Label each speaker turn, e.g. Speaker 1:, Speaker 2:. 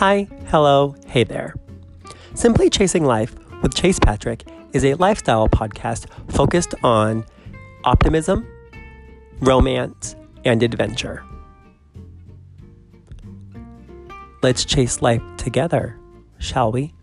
Speaker 1: Hi, hello, hey there. Simply Chasing Life with Chase Patrick is a lifestyle podcast focused on optimism, romance, and adventure. Let's chase life together, shall we?